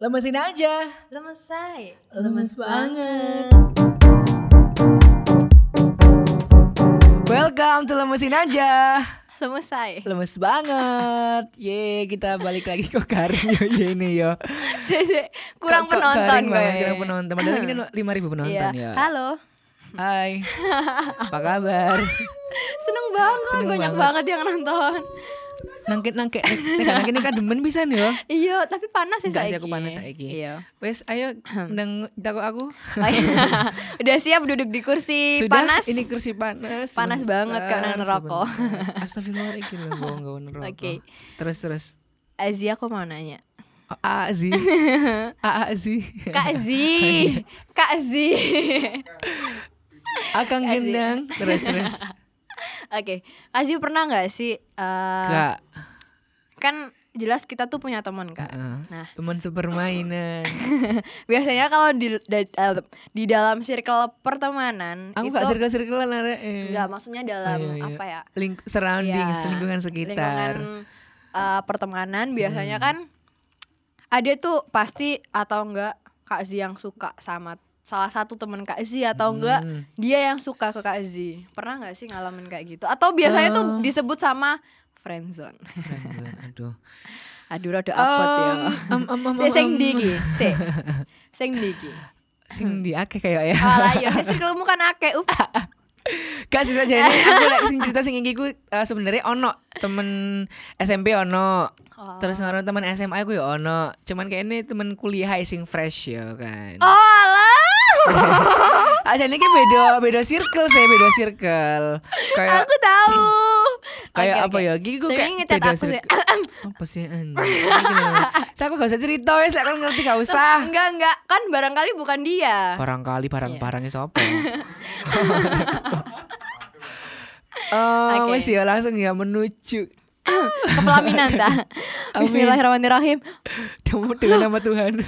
Lemesin aja. Lemes say. Lemes banget. Welcome to Lemesin aja. Lemes say. Lemes banget. Ye, kita balik lagi ke Karin yo ye ini yo. Kurang Kok- penonton kayaknya. Kurang penonton. Padahal ini 5000 penonton Iya. ya. Halo. Hai. Apa kabar? Seneng banget, Seneng banyak banget. banget. yang nonton. Nangkit nangkit. Nek nangkit kan demen bisa nih yo. Iya, tapi panas ya saiki. aku panas saiki. Iya. Wes ayo nang takut aku. Udah siap duduk di kursi Sudah panas. ini kursi panas. Panas banget, nang neraka. Astagfirullahaladzim loh, gue gak neraka. Oke. Terus terus. Azia aku mau nanya. Oh, Azi. Azi. Kak Zi. Kak Zi. Akang gendang. Terus terus. Oke, Zi pernah nggak sih Kak. kan jelas kita tuh punya teman kak. Heeh. Nah, Teman sepermainan. biasanya kalau di da- eh, di dalam circle pertemanan Aku itu gak circle-circlean arek. eh. Enggak, maksudnya dalam Oh, iya, iya. apa ya? Link surroundings, Iya, lingkungan sekitar. lingkungan, eh, pertemanan biasanya Hmm. kan ada tuh pasti atau enggak Kak Zi yang suka sama salah satu teman Kak Zi atau enggak Hmm. dia yang suka ke Kak Zi. Pernah nggak sih ngalamin kayak gitu? Atau biasanya tuh Eh. disebut sama friendzone. Friendzone, Aduh. Aduh rada apot ya. Um, um, um, um, Si sing um. ndi iki? Si. Sing ndi iki? Sing di akeh kayak ya. Alah ya, circlemu kan akeh. Up. Gak sih saja ini aku lek sing cerita sing iki ku eh, sebenarnya ono temen SMP ono. Oh. Terus ngaruh temen SMA aku ya ono. Cuman kayak ini temen kuliah sing fresh ya kan. Oh Aja ini kayak beda beda circle sih, beda circle. Kayak Aku tahu. kayak Oke, apa oke. ya? Gigi gue Saya kayak ngecat beda aku sih. Apa sih anjing? Saya aku gak usah cerita wes, kan ngerti gak usah. Enggak enggak kan barangkali bukan dia. Barangkali Iya. barang-barangnya sopo. Oh, Oke. wes ya langsung ya menuju Ke pelaminan. Amin. Bismillahirrahmanirrahim. Dengan nama Tuhan.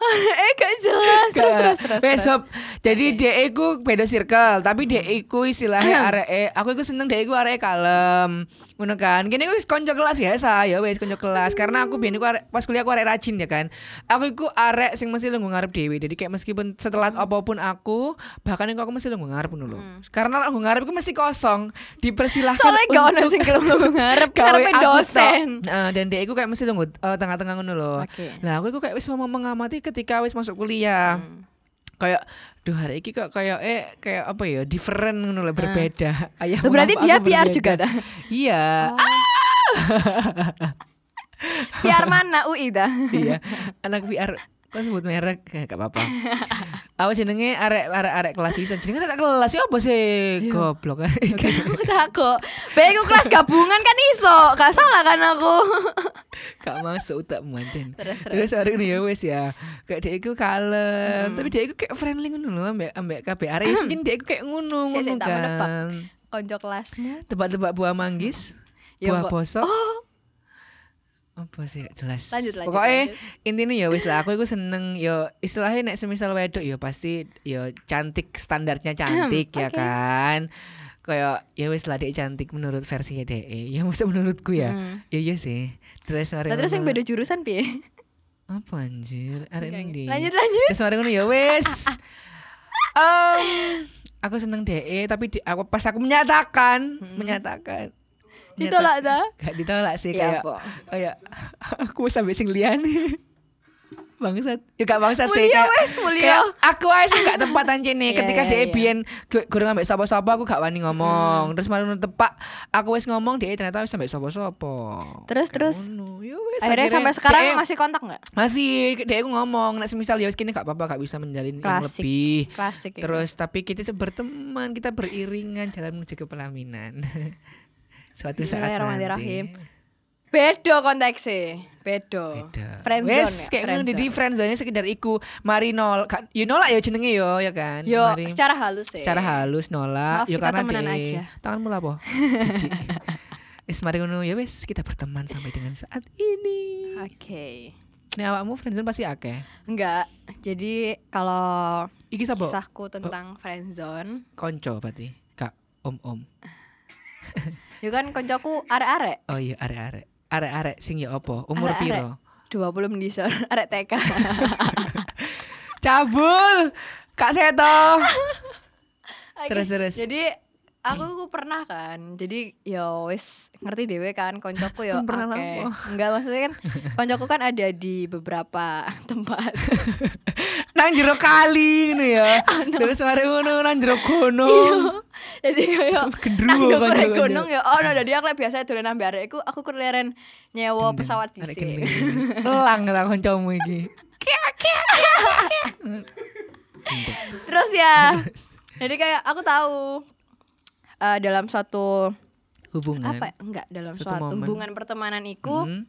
eh gak jelas. Terus terus terus. Wes, terus. Sob. Jadi dia iku beda circle, tapi dia iku istilahnya arek aku iku seneng dia iku arek kalem. Ngono kan. Gini wis konco kelas biasa ya wis konco kelas karena aku biyen iku arek pas kuliah aku arek rajin ya kan. Aku iku arek sing mesti lungguh ngarep dhewe. Jadi kayak meskipun setelah apa pun aku, bahkan iku aku mesti lungguh ngarep ngono lho. Karena lungguh ngarep iku mesti kosong. Dipersilahkan Soalnya gak ono untuk sing kelemu ngarep karepe aku dosen. Nah, dan dia iku kayak mesti lungguh eh, tengah-tengah ngono lho. Oke. Lah aku iku kayak wis mau mengamati ketika wis masuk kuliah. Hmm. Kayak duh hari ini kok kayak eh kayak apa ya different ngono lah berbeda. Ayah berarti dia PR berbeda. juga dah. Iya. PR mana UI dah. iya. Anak PR kok sebut merek Eh, gak apa-apa. Apa jenenge arek arek arek kelas iso jenenge arek kelas ya apa sih? Goblok kan. Aku takut. Baik aku kelas gabungan kan iso. Gak salah kan aku. Gak masuk utak manten. Terus, terus. Ini ya wes ya. Kayak dia iku kalem, tapi dia iku kayak friendly ngono lho ambek ambek kabeh arek. Mungkin dia iku kayak ngono ngono tak kan. Konco kelasmu. Tebak-tebak buah manggis, Ya, buah kok. bosok. Apa sih jelas. Lanjut, lanjut, Pokoknya lanjut. intinya ya wis lah aku iku seneng yo istilahnya nek semisal wedok yo pasti yo cantik standarnya cantik ya kan. Kayak ya wis lah dia cantik menurut versinya DE. Ya maksud menurutku ya. Hmm. Ya iya sih. Terus Nah, terus yang beda jurusan piye? apa anjir? Arek ndi? Lanjut lanjut. Terus mari ngono ya wis. Em, aku seneng DE tapi di, aku pas aku menyatakan, menyatakan Ditolak dah. Gak ditolak sih kayak apa? kayak aku sampai sing liyane. bangsat. Ya gak bangsat sih kayak, wes, mulia. kayak aku aja sih gak tempat nih Iya, ketika iya, dia biyen gue goreng ambek sapa-sapa aku gak wani ngomong. Terus malah tepak aku wis ngomong dia ternyata wis sampai sapa-sapa. Terus, Kayak terus? ngono. Ya wis, Akhirnya sampai sekarang dia- masih kontak nggak? masih dia aku ngomong nek semisal ya wis kini gak apa-apa gak bisa menjalin yang Klasik. lebih. Klasik. ya. Terus tapi kita berteman, kita beriringan jalan menuju ke pelaminan. Suatu saat Bismillahirrahmanirrahim. nanti. Bedo konteksnya. Bedo. Friendzone Wes, ya, kayak ngono friendzone. di friendzone sekedar iku mari nol you nolak ya jenenge yo ya kan. Yo, Mari- secara halus sih. secara halus nolak Maaf, yo kita karena temenan de- aja. tanganmu lah po. Jijik. Wes mari ngono ya wes kita berteman sampai dengan saat ini. Oke. Ini awakmu friendzone pasti akeh. Enggak. Jadi kalau Iki sapa? kisahku tentang friendzone, Konco berarti. Kak om-om. yo kan koncoku arek-arek. Oh iya arek-arek. Arek-arek sing ya apa? Umur Arek-arek. piro? 20 mendisor arek TK. Cabul. Kak Seto. Terus, terus. Jadi aku ku pernah kan. Jadi ya wis ngerti dewe kan koncoku ya pernah akeh. lapo. Enggak maksudnya kan koncoku kan ada di beberapa tempat. nang jero kali ngono ya. Terus mari ngono nang jero kono. jadi kayak Gendruwo nang konco-konco. gunung ya oh no jadi aku biasa dolen nang arek iku aku keleren nyewa pesawat dhisik. Elang lah kancamu iki. Terus ya. jadi kayak aku tahu eh, dalam suatu Hubungan. apa enggak dalam Suatu suatu momen. hubungan pertemanan iku Hmm.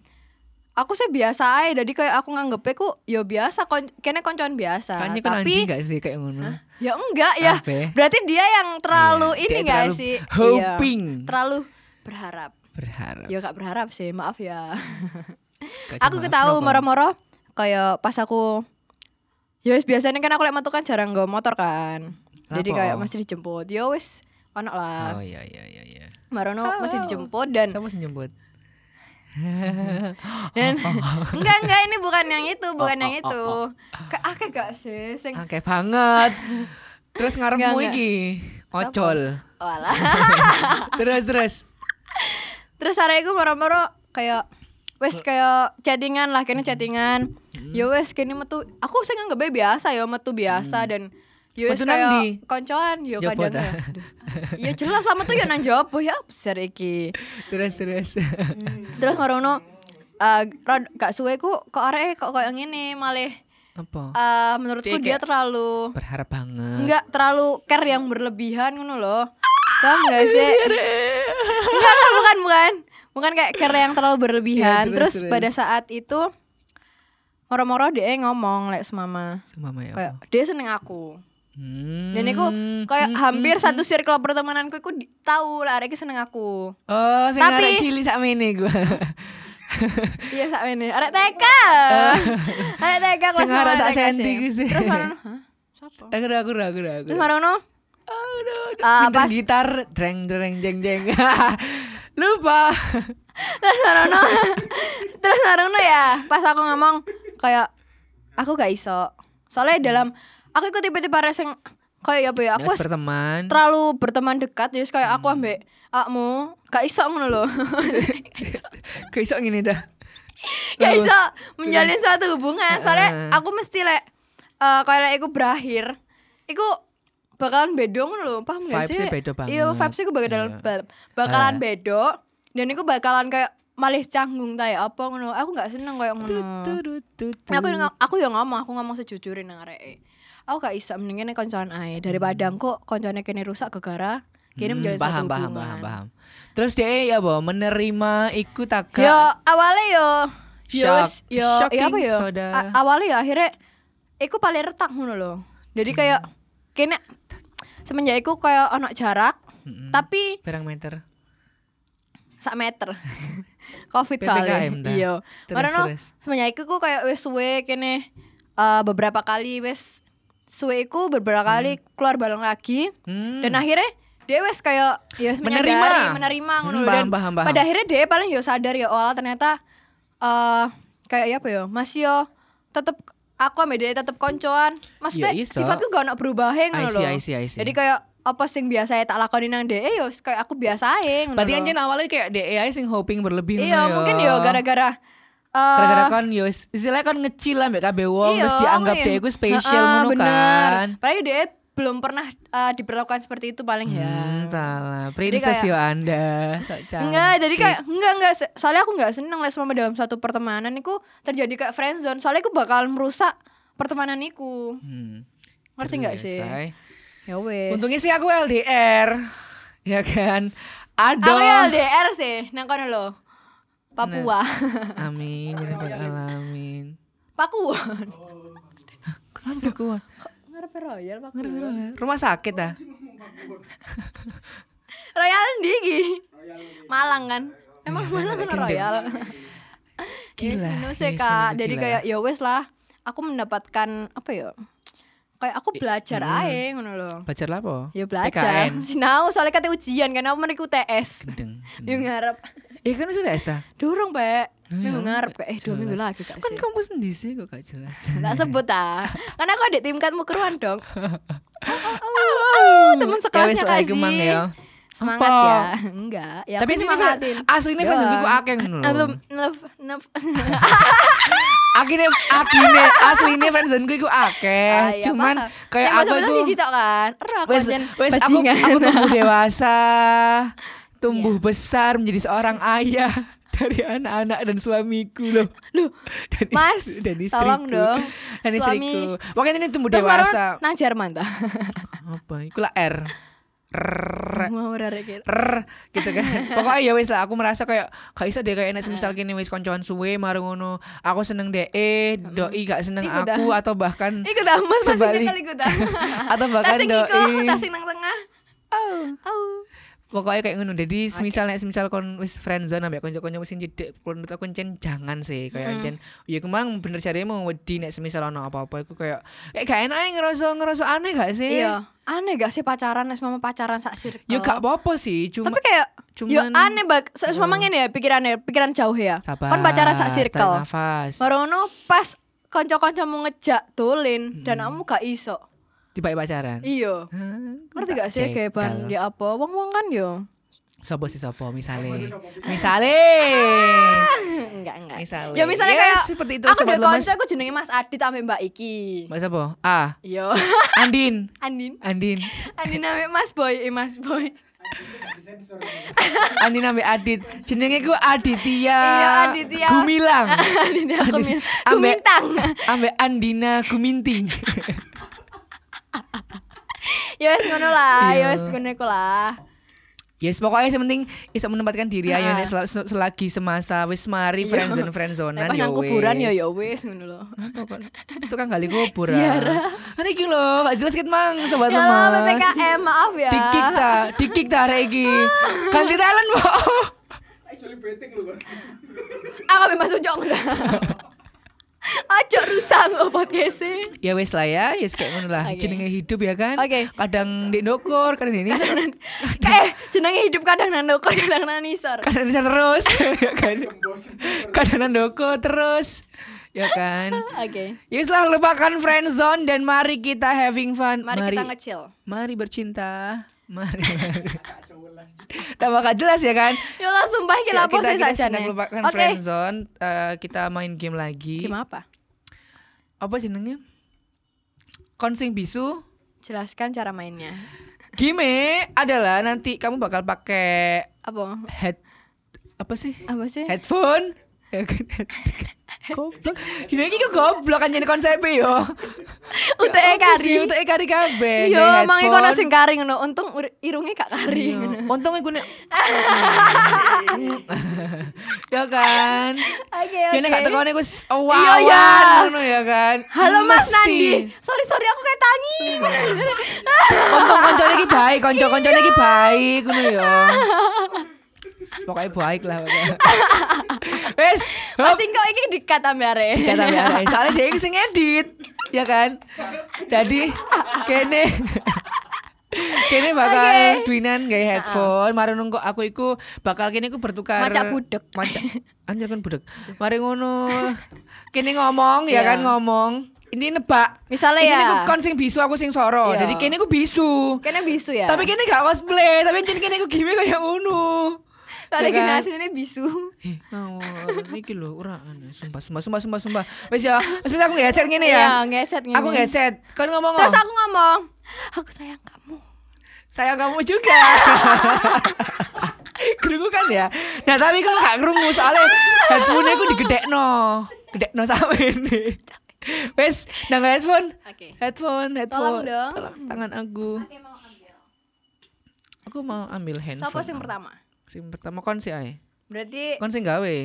aku sih biasa aja jadi kayak aku nganggep ku ya biasa kon kene koncoan biasa Kayaknya kan anjing tapi gak sih kayak ngono? ya enggak ya ya? berarti dia yang terlalu Iya, ini enggak sih hoping. Iya, terlalu berharap Berharap. ya gak berharap sih maaf ya Gak aku ketahu moro-moro kayak pas aku ya wis biasanya kan aku lek metu kan jarang nggo motor kan jadi Lapo? kayak mesti dijemput ya wis ono lah Oh iya iya iya iya. marono mesti dijemput dan Sama jemput. dan enggak enggak ini bukan yang itu bukan Oh, yang oh, itu oh, kayak akeh gak sih sing Oke banget. Terus ngarepmu iki ocol. Walah. terus terus. Terus hari itu moro-moro kayak wes kayak chattingan lah kene chattingan. Hmm. Ya wes kene metu aku sing nganggep biasa ya metu biasa dan Hmm. Metu nang ndi? kayak koncoan yo kadang ta? ya. Ya jelas lah metu ya nang jopo ya besar iki. Terus terus. Terus marono eh rod gak suwe ku kok arek kok koyo ngene malah Apa? eh menurutku Cek dia terlalu Berharap banget. enggak terlalu care yang berlebihan ngono loh. Paham gak sih? enggak, enggak, bukan, bukan. Bukan kayak care yang terlalu berlebihan. Iya, terus, terus, terus. pada saat itu moro-moro dia ngomong lek mama Sama ya. kayak dia seneng aku. Hmm. Dan aku kayak hampir satu circle pertemananku di- tahu lah arek seneng aku. Oh, sing Tapi- arek cili sak mene gua. Iya sak ini. Arek TK. Arek TK kelas Sing arek sak senti. Terus marono, hah? Siapa? Aku aku aku aku Terus marono Aduh, aduh. Ah, Pinter pas- gitar, dreng dreng jeng jeng. Lupa. terus Narono terus Narono ya pas aku ngomong kayak aku gak iso soalnya dalam aku ikut tipe-tipe arek sing kayak apa ya aku Aku berteman. terlalu berteman dekat jadi kayak Hmm. aku ambek akmu gak iso ngono loh Kayak iso ngene dah. gak iso menjalin suatu hubungan soalnya aku mesti lek eh kayak lek iku berakhir iku bakalan bedo ngono loh paham gak sih Vibes-nya beda banget. iya vibes iku bakalan Iya. bakalan Eh. bedo dan iku bakalan kayak malih canggung kayak apa ngono aku gak seneng kayak ngono aku yang aku yang ngomong aku ngomong sejujurnya nang arek aku gak iso mendingan koncoan ae. Daripada kok koncone kene rusak gegara kene menjalin Hmm, paham, satu paham, paham, paham. Terus dia ya boh menerima ikut tak yo awalnya yo. Yo yo Shocking ya apa yo? soda. A- awalnya ya akhirnya iku paling retak ngono loh jadi kayak kene semenjak iku kayak ono jarak Mm-mm. tapi Perang meter. sak meter. Covid soalnya. iya. Terus, karena semenjak iku ku kayak wis suwe kene eh, beberapa kali wis suwe iku beberapa kali keluar bareng lagi. Hmm. dan akhirnya dia wes kayak ya Menerima. menerima ngono. Hmm, dan paham, paham, pada akhirnya dia paling yo sadar ya oh ternyata eh kayak ya apa ya masih yo tetep aku sama dia tetep koncoan. Maksudnya Ya, iso. sifatku gak ono berubahnya ngono loh. Jadi kayak apa sing biasa tak lakoni nang dia yo kayak aku biasa ngono Berarti anjen awalnya kayak DEI sing hoping berlebih iya mungkin yo gara-gara gara-gara kan yo istilahnya kan ngecil lah mbak kabeh wong iya, terus dianggap mungkin. dia iku spesial Heeh, ngono kan. Paling dia belum pernah eh, diperlakukan seperti itu paling ya. Entahlah, princess yo Anda. Enggak, jadi kayak enggak enggak soalnya aku enggak seneng les sama dalam suatu pertemanan itu terjadi kayak friendzone. Soalnya aku bakal merusak pertemanan iku. Hmm. Ngerti enggak sih? Ya wes. Untungnya sih aku LDR. Ya kan? aku Aduh. ya LDR sih nang kono lho. Papua. Amin, ya rabbal alamin. Papua. Kenapa aku? Ngarepe Royal Papua. Rumah sakit ah. Royal ndi iki? Malang kan? Emang Malang kan. Royal. Gila, Yes, sih, Kak. Jadi gila. kayak ya wes lah. Aku mendapatkan apa ya? Kayak aku belajar hmm. aja ngono loh. Belajar apa? Ya belajar. Sinau soalnya kata ujian kan aku meniku TS. Gendeng. Yo ngarep. Ya kan sudah esa. Durung, Pak. Minggu ngarep eh dua minggu lagi gak Kan kamu sendiri sih kok gak jelas. Gak sebut ah. Karena aku adik tingkatmu keruan dong. Oh, temen Ya sekelasnya wis lah kasih. iku mang ya. Semangat ya. Enggak. Ya Tapi aku semangatin. aslinya fans Doang. iku akeh ngono lho. Nef, nef. Akhirnya akhirnya aslinya fansenku iku akeh. Ah, iya, Cuman kayak aku siji tok kan. Aku wes wes aku aku tumbuh dewasa, tumbuh Iya. besar menjadi seorang ayah dari anak-anak dan suamiku loh. Loh, Dan Mas, dan istriku. tolong dong. Dan Suami. istriku. Pokoknya ini tumbuh Terus dewasa. nang Jerman ta. Apa? Iku lah R. R. Mau ora rek gitu. Gitu kan pokoknya ya wis lah aku merasa kayak gak iso deh kayak enak semisal gini wis koncoan suwe marung ngono aku seneng deh doi gak seneng Iku dah. aku atau bahkan Iku dah mas masih Sebalik. dah. atau bahkan doi tasing nang tengah. Oh. Au. Pokoknya kayak ngono. Jadi semisal nek semisal kon wis friendzone ambek konco-konco wis cedek menurut aku encen jangan sih. Kayak encen ya kemang bener carimu wedi nek semisal ono apa-apa. Iku kayak kayak gak enak ngerasa ngerasa aneh gak sih? Iya, aneh gak sih pacaran? Wis mama pacaran sak circle. ya gak apa-apa sih cuma Tapi kayak yo cuman- aneh bak, se- semua ngene ya pikirannya, pikiran jauh ya. sabar Kon pacaran sak circle. nafas. Baru ngono pas kanca-kancamu ngejak dolin dan kamu gak iso. Tiba pacaran Iya. Ngerti gak sih kayak ban ya apa? Wong-wong kan yo. Sopo sih sopo misalnya Misalnya enggak enggak. Misalnya Ya misalnya Ya, kayak seperti itu aku sobat lemes aku jenenge Mas Adit sampe Mbak Iki. Mbak siapa? Ah Yo. Andin Andin. Andin Andin namanya Mas Boy, eh Mas Boy. Andin ambil Adit Jenenge ku Aditya Iya, Aditya. Gumilang Andin aku min. Ambek- Kumintang. Ambek Andina Guminting Ya wes ngono lah, Iya. ya wes ngono iku lah. Yes pokoknya yang penting bisa menempatkan diri ayo Ah. nek sel- sel- selagi semasa wis mari Iya. friendzone friendzonean ya nang kuburan ya wis. ya wes ngono loh. Itu kan kali kubur Ziarah. Ini iki lho gak jelas ket mang sobat Ya lemas PPKM maaf ya. Dikik ta, dikik ta arek iki. Ganti talent, Bo. Aku memang sujok enggak. Aja rusak kok podcast Ya wes lah ya, yes kayak ngono lah. Oke. Jenenge hidup ya kan. Oke. Kadang di ndokur, kadang di nisor, Kayak jenenge hidup kadang nang ndoko kadang nang nisor. kadang di terus, ya kan. Kadang nang ndoko terus. Ya kan. Oke. Yes lah lupakan friendzone dan mari kita having fun. Mari kita nge-chill. Mari bercinta. Mari. Tambah gak jelas ya kan? Ya lah sumpah iki Ya, sih kita saja sudah melupakan Oke. friendzone. Eh, kita main game lagi. Game apa? Apa jenengnya? Konsing bisu. Jelaskan cara mainnya. Game adalah nanti kamu bakal pakai Apa? head apa sih? Apa sih? Headphone. Ya kan? Goblok. Ini iki goblok kan jadi konsepnya yo. UTE kari. Untuk kari kabeh. Yo, gawe emang iku headphone. ono sing kari ngono. Untung irunge gak kari Iya. ngono. Untung iku nek Ya kan? Oke, Ya nek gak oke. tekone iku s- oh, Iya, iya. wawan ngono ya kan. Halo Mas. Nandi. Sorry sorry aku kayak tangi. Untung koncone iki baik, konco-koncone iki baik ngono ya. Pokoknya baik lah pokoknya. Wes. Pasti kok iki dikat ambare. kata biasa soalnya dia sing edit ya kan jadi kene kene bakal Oke. duinan gaya headphone mari nunggu aku iku bakal kene iku bertukar Macak budek. macak anjir kan budek mari ngono kene ngomong ya Iya. kan ngomong ini nebak Misalnya ini ya. aku kon sing bisu aku sing soro Iya. jadi kene ku bisu Kene bisu ya. tapi kene gak cosplay tapi kene kene ku gimmick kayak ngono Ya gini kan? aslinya bisu. Eh, ngawur. Iki lho ora aneh sumpah sumpah sumpah sumpah sumpah. Wis ya wis aku ngeheadset ngene Iya, ya ngeset aku ngeheadset kan ngomong Terus aku ngomong, aku sayang kamu. sayang kamu juga. Kerungu kan ya? Nah tapi kan gak kerungu soalnya headphone aku digedekno. Gedekno sama ini. Wes nang headphone. Oke. headphone headphone. Tolong dong. Tolong tangan aku. Aku mau ambil handphone Siapa sing pertama? Sing pertama kon sih ae Berarti kon sing gawe.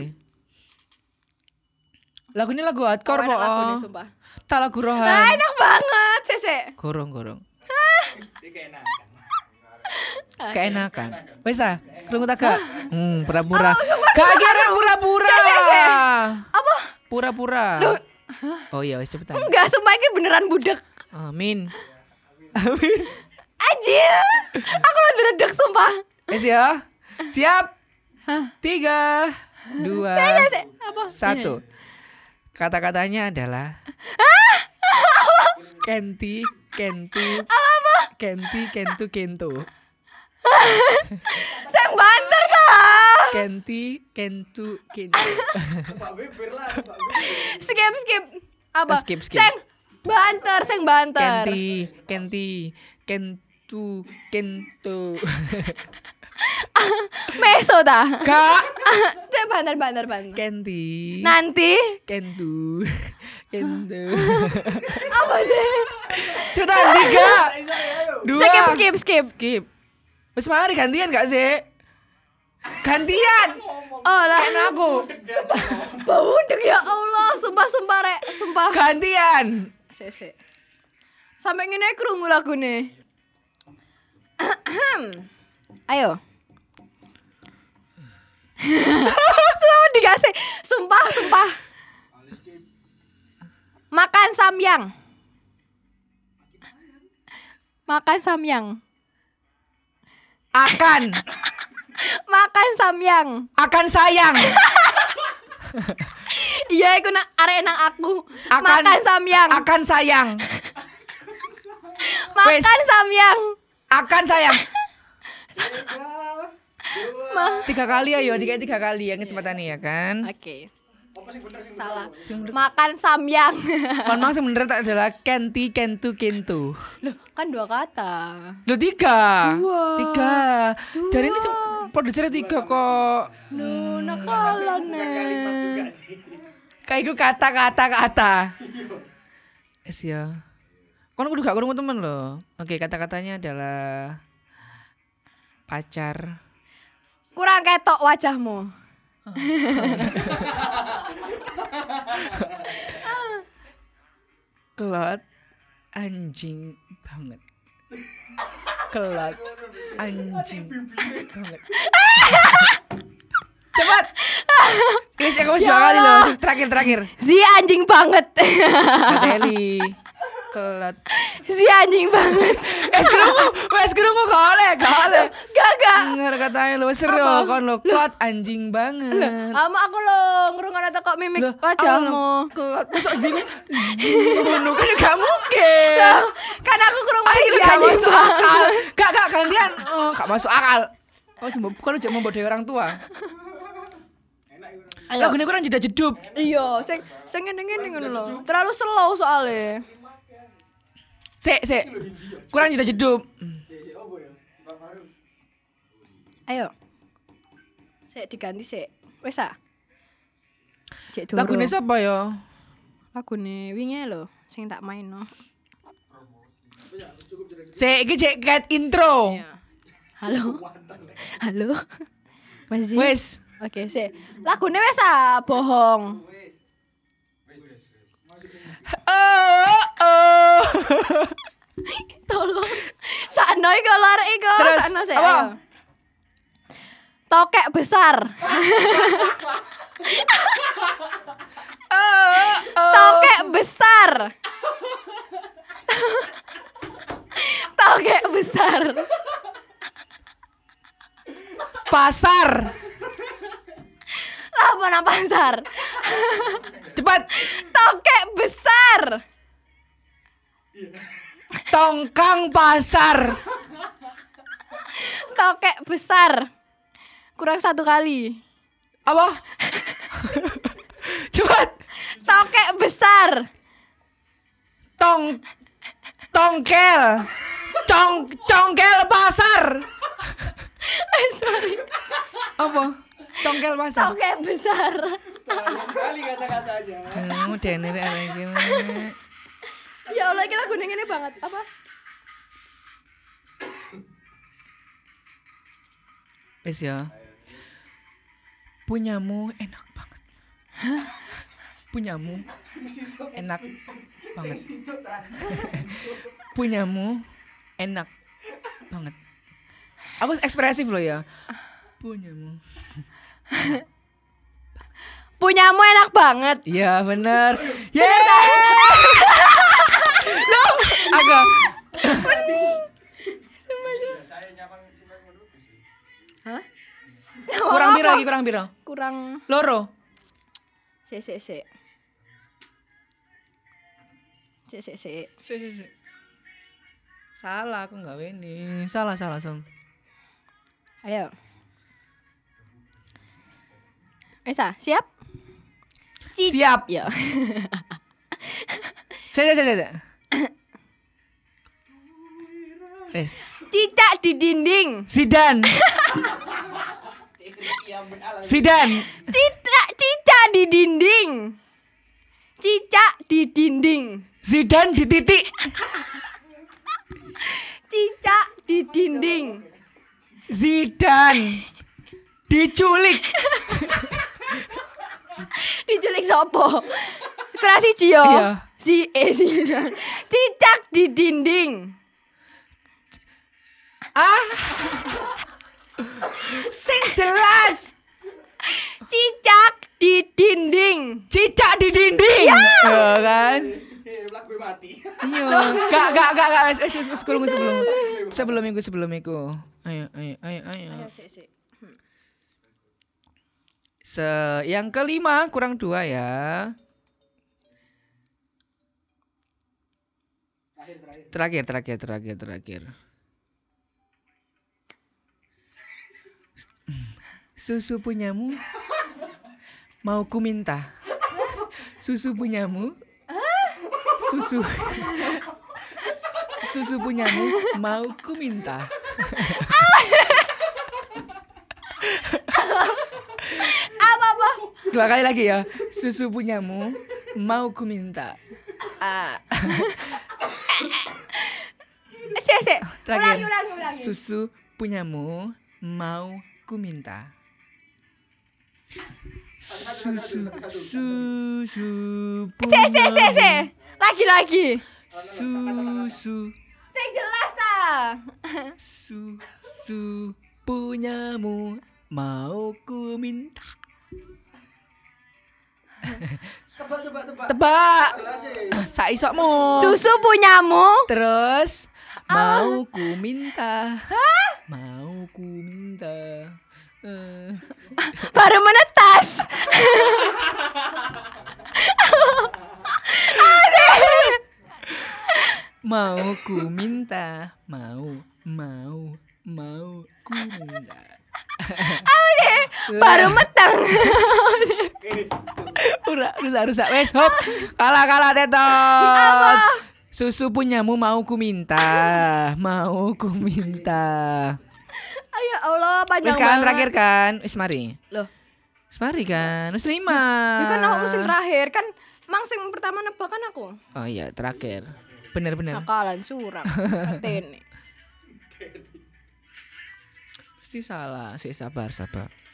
Lagu ini lagu hardcore lagu kok. sumpah. tak lagu Ah, rohan. Enak banget, Sese. gorong gorong. Keenakan wes ah kerungu tak gak? Hmm pura-pura. Gak kira pura-pura. Apa? pura-pura. Oh iya wes cepetan. Enggak, sumpah ini beneran budek. amin. Amin Anjir. Aku udah redek sumpah. wes ya siap tiga dua, Apa? satu. Kata-katanya adalah Kenti, kentu, kenti, kentu, kentu. Sing banter ta. Kenti, kentu, kentu. Skip skip. Apa? Skip, skip. Sing banter, sing banter. Kenti, kenti, kentu, kentu. Meso ta. Kak, Sing banter banter banter. kenti, Nanti kentu, kentu. apa sih? Cepetan tiga, dua. Skip skip skip. skip. Wes mari gantian gak sih? Gantian. Oh lah. Kan aku. Bau udek ya Allah, sumpah sumpah rek, sumpah. Gantian. Sik sik. Sampai ngene krungu lagune. Ayo. Selamat dikasih. Sumpah, sumpah. Makan samyang. Makan samyang. Akan, Makan samyang. akan sayang. Iya, iku nak arek nang aku. Akan- Makan samyang. Akan sayang. Makan wes. samyang. Akan sayang. Tiga kali ayo, tiga tiga kali ya kecepatan ya kan. Oke. Salah. Makan samyang. Kon mang sebenarnya tak adalah kenti, kentu, kentu. Loh, kan dua kata. Lo tiga. Dua. Tiga. Jadi ini produsernya tiga kok. Loh, nakalan nih. Kayak gue kata-kata kata. Yes ya. Kon kudu gak kurung temen loh. Oke, kata-katanya adalah pacar. Kurang ketok wajahmu. Kelot anjing banget. Kelot anjing banget. Cepat. Guys, aku masih dua kali loh. Terakhir terakhir. Si anjing banget. Kateli. Kelot. si anjing banget. Es kerungu, es kerungu gak oleh, gak oleh. Gagak. Denger katanya lu seru kon lo kelot anjing banget. Ama aku lo ngerungan atau kok mimik wajahmu. Kelot masuk zing. Ngono kan gak mungkin. Loh, kan aku kerungan Ayo si anjing masuk banget. akal. Gak gak gantian. Oh, gak masuk akal. Oh, cuma bukan cuma membodohi orang tua. Lagu ini kurang jeda jedup. Iya, sing sing ngene-ngene ngono lho. Terlalu slow soalnya. Sik, sik. Kurang jeda jedup. Ayo. Sik diganti sik. Wes ah. Cek dulu. Lagu ini siapa ya? Lagune wingi lho sing tak main no. Sik, iki cek cat intro. Iya. Halo. Halo. Masih. Wes. Oke, sik. Lagune wes ah, bohong. Oh, oh. Tolong. Sakno iku lor iku. Terus, Sakno sik. apa? Tokek besar. Oh, oh. Tokek besar. Tokek besar. Pasar. Nang pasar? Cepat. Tokek besar. Tongkang pasar. Tokek besar. Kurang satu kali. Apa? Cepat. Tokek besar. Tong tongkel. Cong congkel pasar. Eh, sorry. Apa? Congkel pasar. Tokek besar. sekali kata-katanya Kamu dene rek arek iki. Ya Allah, ini lagu ini banget. Apa? Wes ya. Punyamu enak banget. Punyamu enak banget. Punyamu enak banget. Aku ekspresif loh ya. Punyamu. Punyamu enak banget. Iya bener. Yeay. Loh, agak. nyapa Kurang piro lagi kurang piro? Kurang Loro. si si si. Si si si. Si, si, si. Salah aku nggak ini. Salah salah salah. Ayo. Esa, siap? Ci- Siap. Ya. Saya saya saya. Cicak di dinding. Sidan. Sidan. Cicak cicak di dinding. Cicak di dinding. Zidan di titik. Cicak di dinding. Zidan. Diculik. Diculik sopo? Yo. Iya. Si eh si Cicak di dinding. Sing jelas. Cicak di dinding. Cicak di dinding. Ya kan? Lagu mati. Iya. Gak gak gak gak sebelum sebelum sebelum minggu sebelum minggu. Ayo ayo ayo ayo. si, si. Se yang kelima kurang dua ya. Terakhir terakhir terakhir terakhir. Susu punyamu mau ku minta. Susu punyamu. Susu. Susu punyamu mau ku minta. Apa apa? Dua kali lagi ya. Susu punyamu mau ku minta. Ah. Si si. Terakhir. Ulangi ulangi ulangi. Susu punyamu mau ku minta. Susu susu Si si si si. Lagi lagi. Susu Sing jelas ta. susu punyamu mau ku minta. Tebak tebak tebak. Tebak. Jelasin. Saisokmu. Susu punyamu. Terus mau ku minta. Mau ku minta. Eh. Baru menetas. Mau ku minta, mau, mau, mau ku minta. Baru meteng. Udah, rusak, rusak. Wes, hop. Kalah, kalah, tetot. Susu punyamu mau ku minta, mau ku minta. Ayo Allah panjang Wes kan, terakhir kan. Wes mari. Loh, Wes mari kan. Wes lima. ya kan aku sing terakhir kan mang sing pertama nebak kan aku. Oh iya, terakhir. Bener-bener. Nakalan curang. Katene. Pasti salah. Sih sabar, sabar.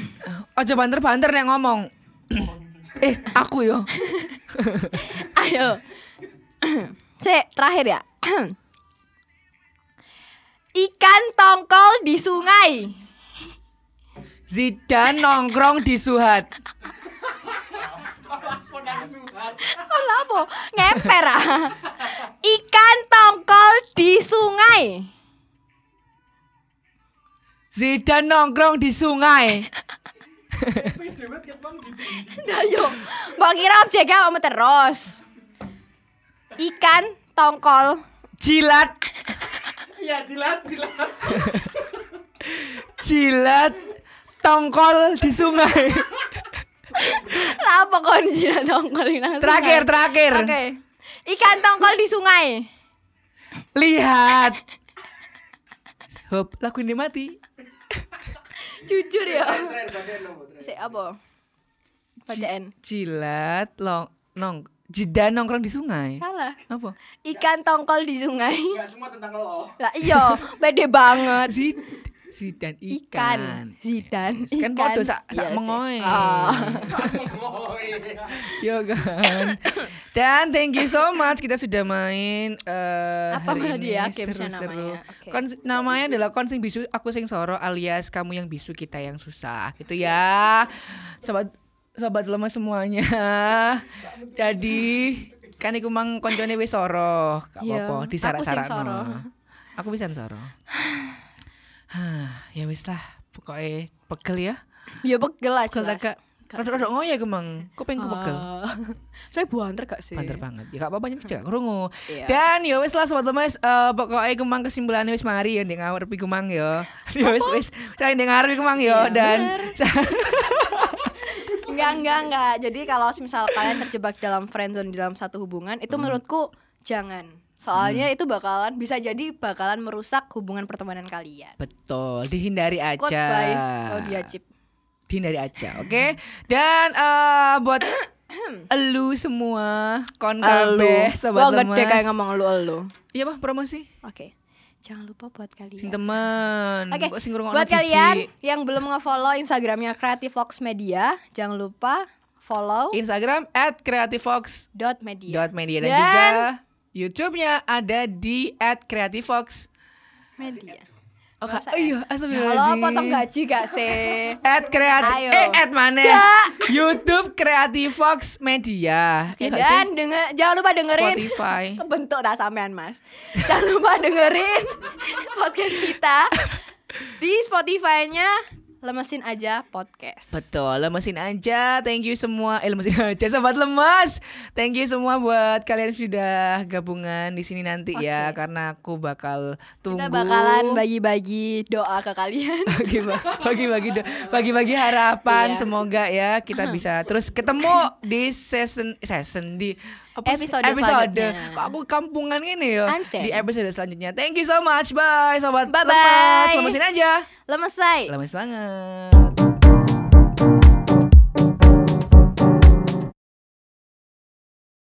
Ojo banter-banter nek ngomong. eh, aku yo. Ayo. Cek, terakhir ya. Ikan tongkol di sungai. Zidan nongkrong di Suhat. Kok lapo? Ngemper ah. Ikan tongkol di sungai. Zidan nongkrong di sungai. Nah yo, mbak kira objeknya kamu terus. Ikan tongkol Jilat, Iya jilat jilat. jilat tongkol di sungai. Apa kok di sini tongkol di sungai? Terakhir, terakhir. Oke. Ikan tongkol di sungai. Lihat. Hop, lagu ini mati. Jujur ya. Si apa? Bacaan. Jilat long nong jidan nongkrong di sungai. Salah. Apa? Ikan tongkol di sungai. Enggak semua tentang lo. Lah iya, pede banget. Zid Zidan Ikan. ikan. Zidan. Kan ikan. podo sak sak sih. mengoe. Ah. Oh. Yo kan. Dan thank you so much kita sudah main eh Apa hari ini ya seru-seru. namanya? Kons- namanya adalah konsing bisu aku sing soro alias kamu yang bisu kita yang susah gitu ya. Sobat sobat lemah semuanya. Jadi kan iku mang koncone wis soro, gak apa-apa aku disarak-sarak sing soro. Aku bisa soro. Hah, ya wis lah, pokoknya pegel ya. Ya pegel lah Pegel jelas. tak gak. Rodok-rodok ngoyo kemang. Kok pengen pegel. Ah. Saya buanter gak sih? Banter banget. Ya gak apa-apa krungu. Iya. Dan ya wis lah sobat lemes eh pokoknya kemang kesimpulannya wis mari ya ndek ngarepi kemang ya. Ya wis wis saya ndek ngarepi kemang ya Iya, dan Enggak, enggak, enggak. Jadi kalau misal kalian terjebak dalam friendzone di dalam satu hubungan, itu menurutku jangan. Soalnya itu bakalan bisa jadi bakalan merusak hubungan pertemanan kalian. betul dihindari Quotes aja. by Claudia Chip. Dihindari aja, oke? Dan eh buat elu semua kon kabeh sobat Wah, gede lemes. kayak ngomong lu lu. Iya, Pak, promosi. Oke. Jangan lupa buat kalian. Sing temen. Oke, ngrungokno buat kalian yang belum nge-follow Instagramnya Creative Fox Media, jangan lupa follow Instagram at creativefox dot media. dot media dan, Dan- juga YouTube-nya ada di at creativefox. media. Oh, Kak, ya? iya, Halo, astagfirullahaladzim. potong gaji gak sih? At kreatif Ayo. eh at mana? YouTube Creativefox Media. Ya, dan denger, jangan lupa dengerin Spotify. Kebentuk tak sampean mas Jangan lupa dengerin podcast kita Di Spotify-nya Lemesin aja podcast Betul, lemesin aja. Thank you semua. Eh, lemesin aja sobat lemas. Thank you semua buat kalian sudah gabungan di sini nanti ya Oke. karena aku bakal tunggu Kita bakalan bagi-bagi doa ke kalian bagi bagi bagi do- bagi bagi harapan Iya. semoga ya kita bisa terus ketemu di season season di apa? Episode episode. selanjutnya. kok aku kampungan ini ya? Di episode selanjutnya. Thank you so much. Bye sobat Bye-bye. lemas lemesin aja. Lemesai lemes banget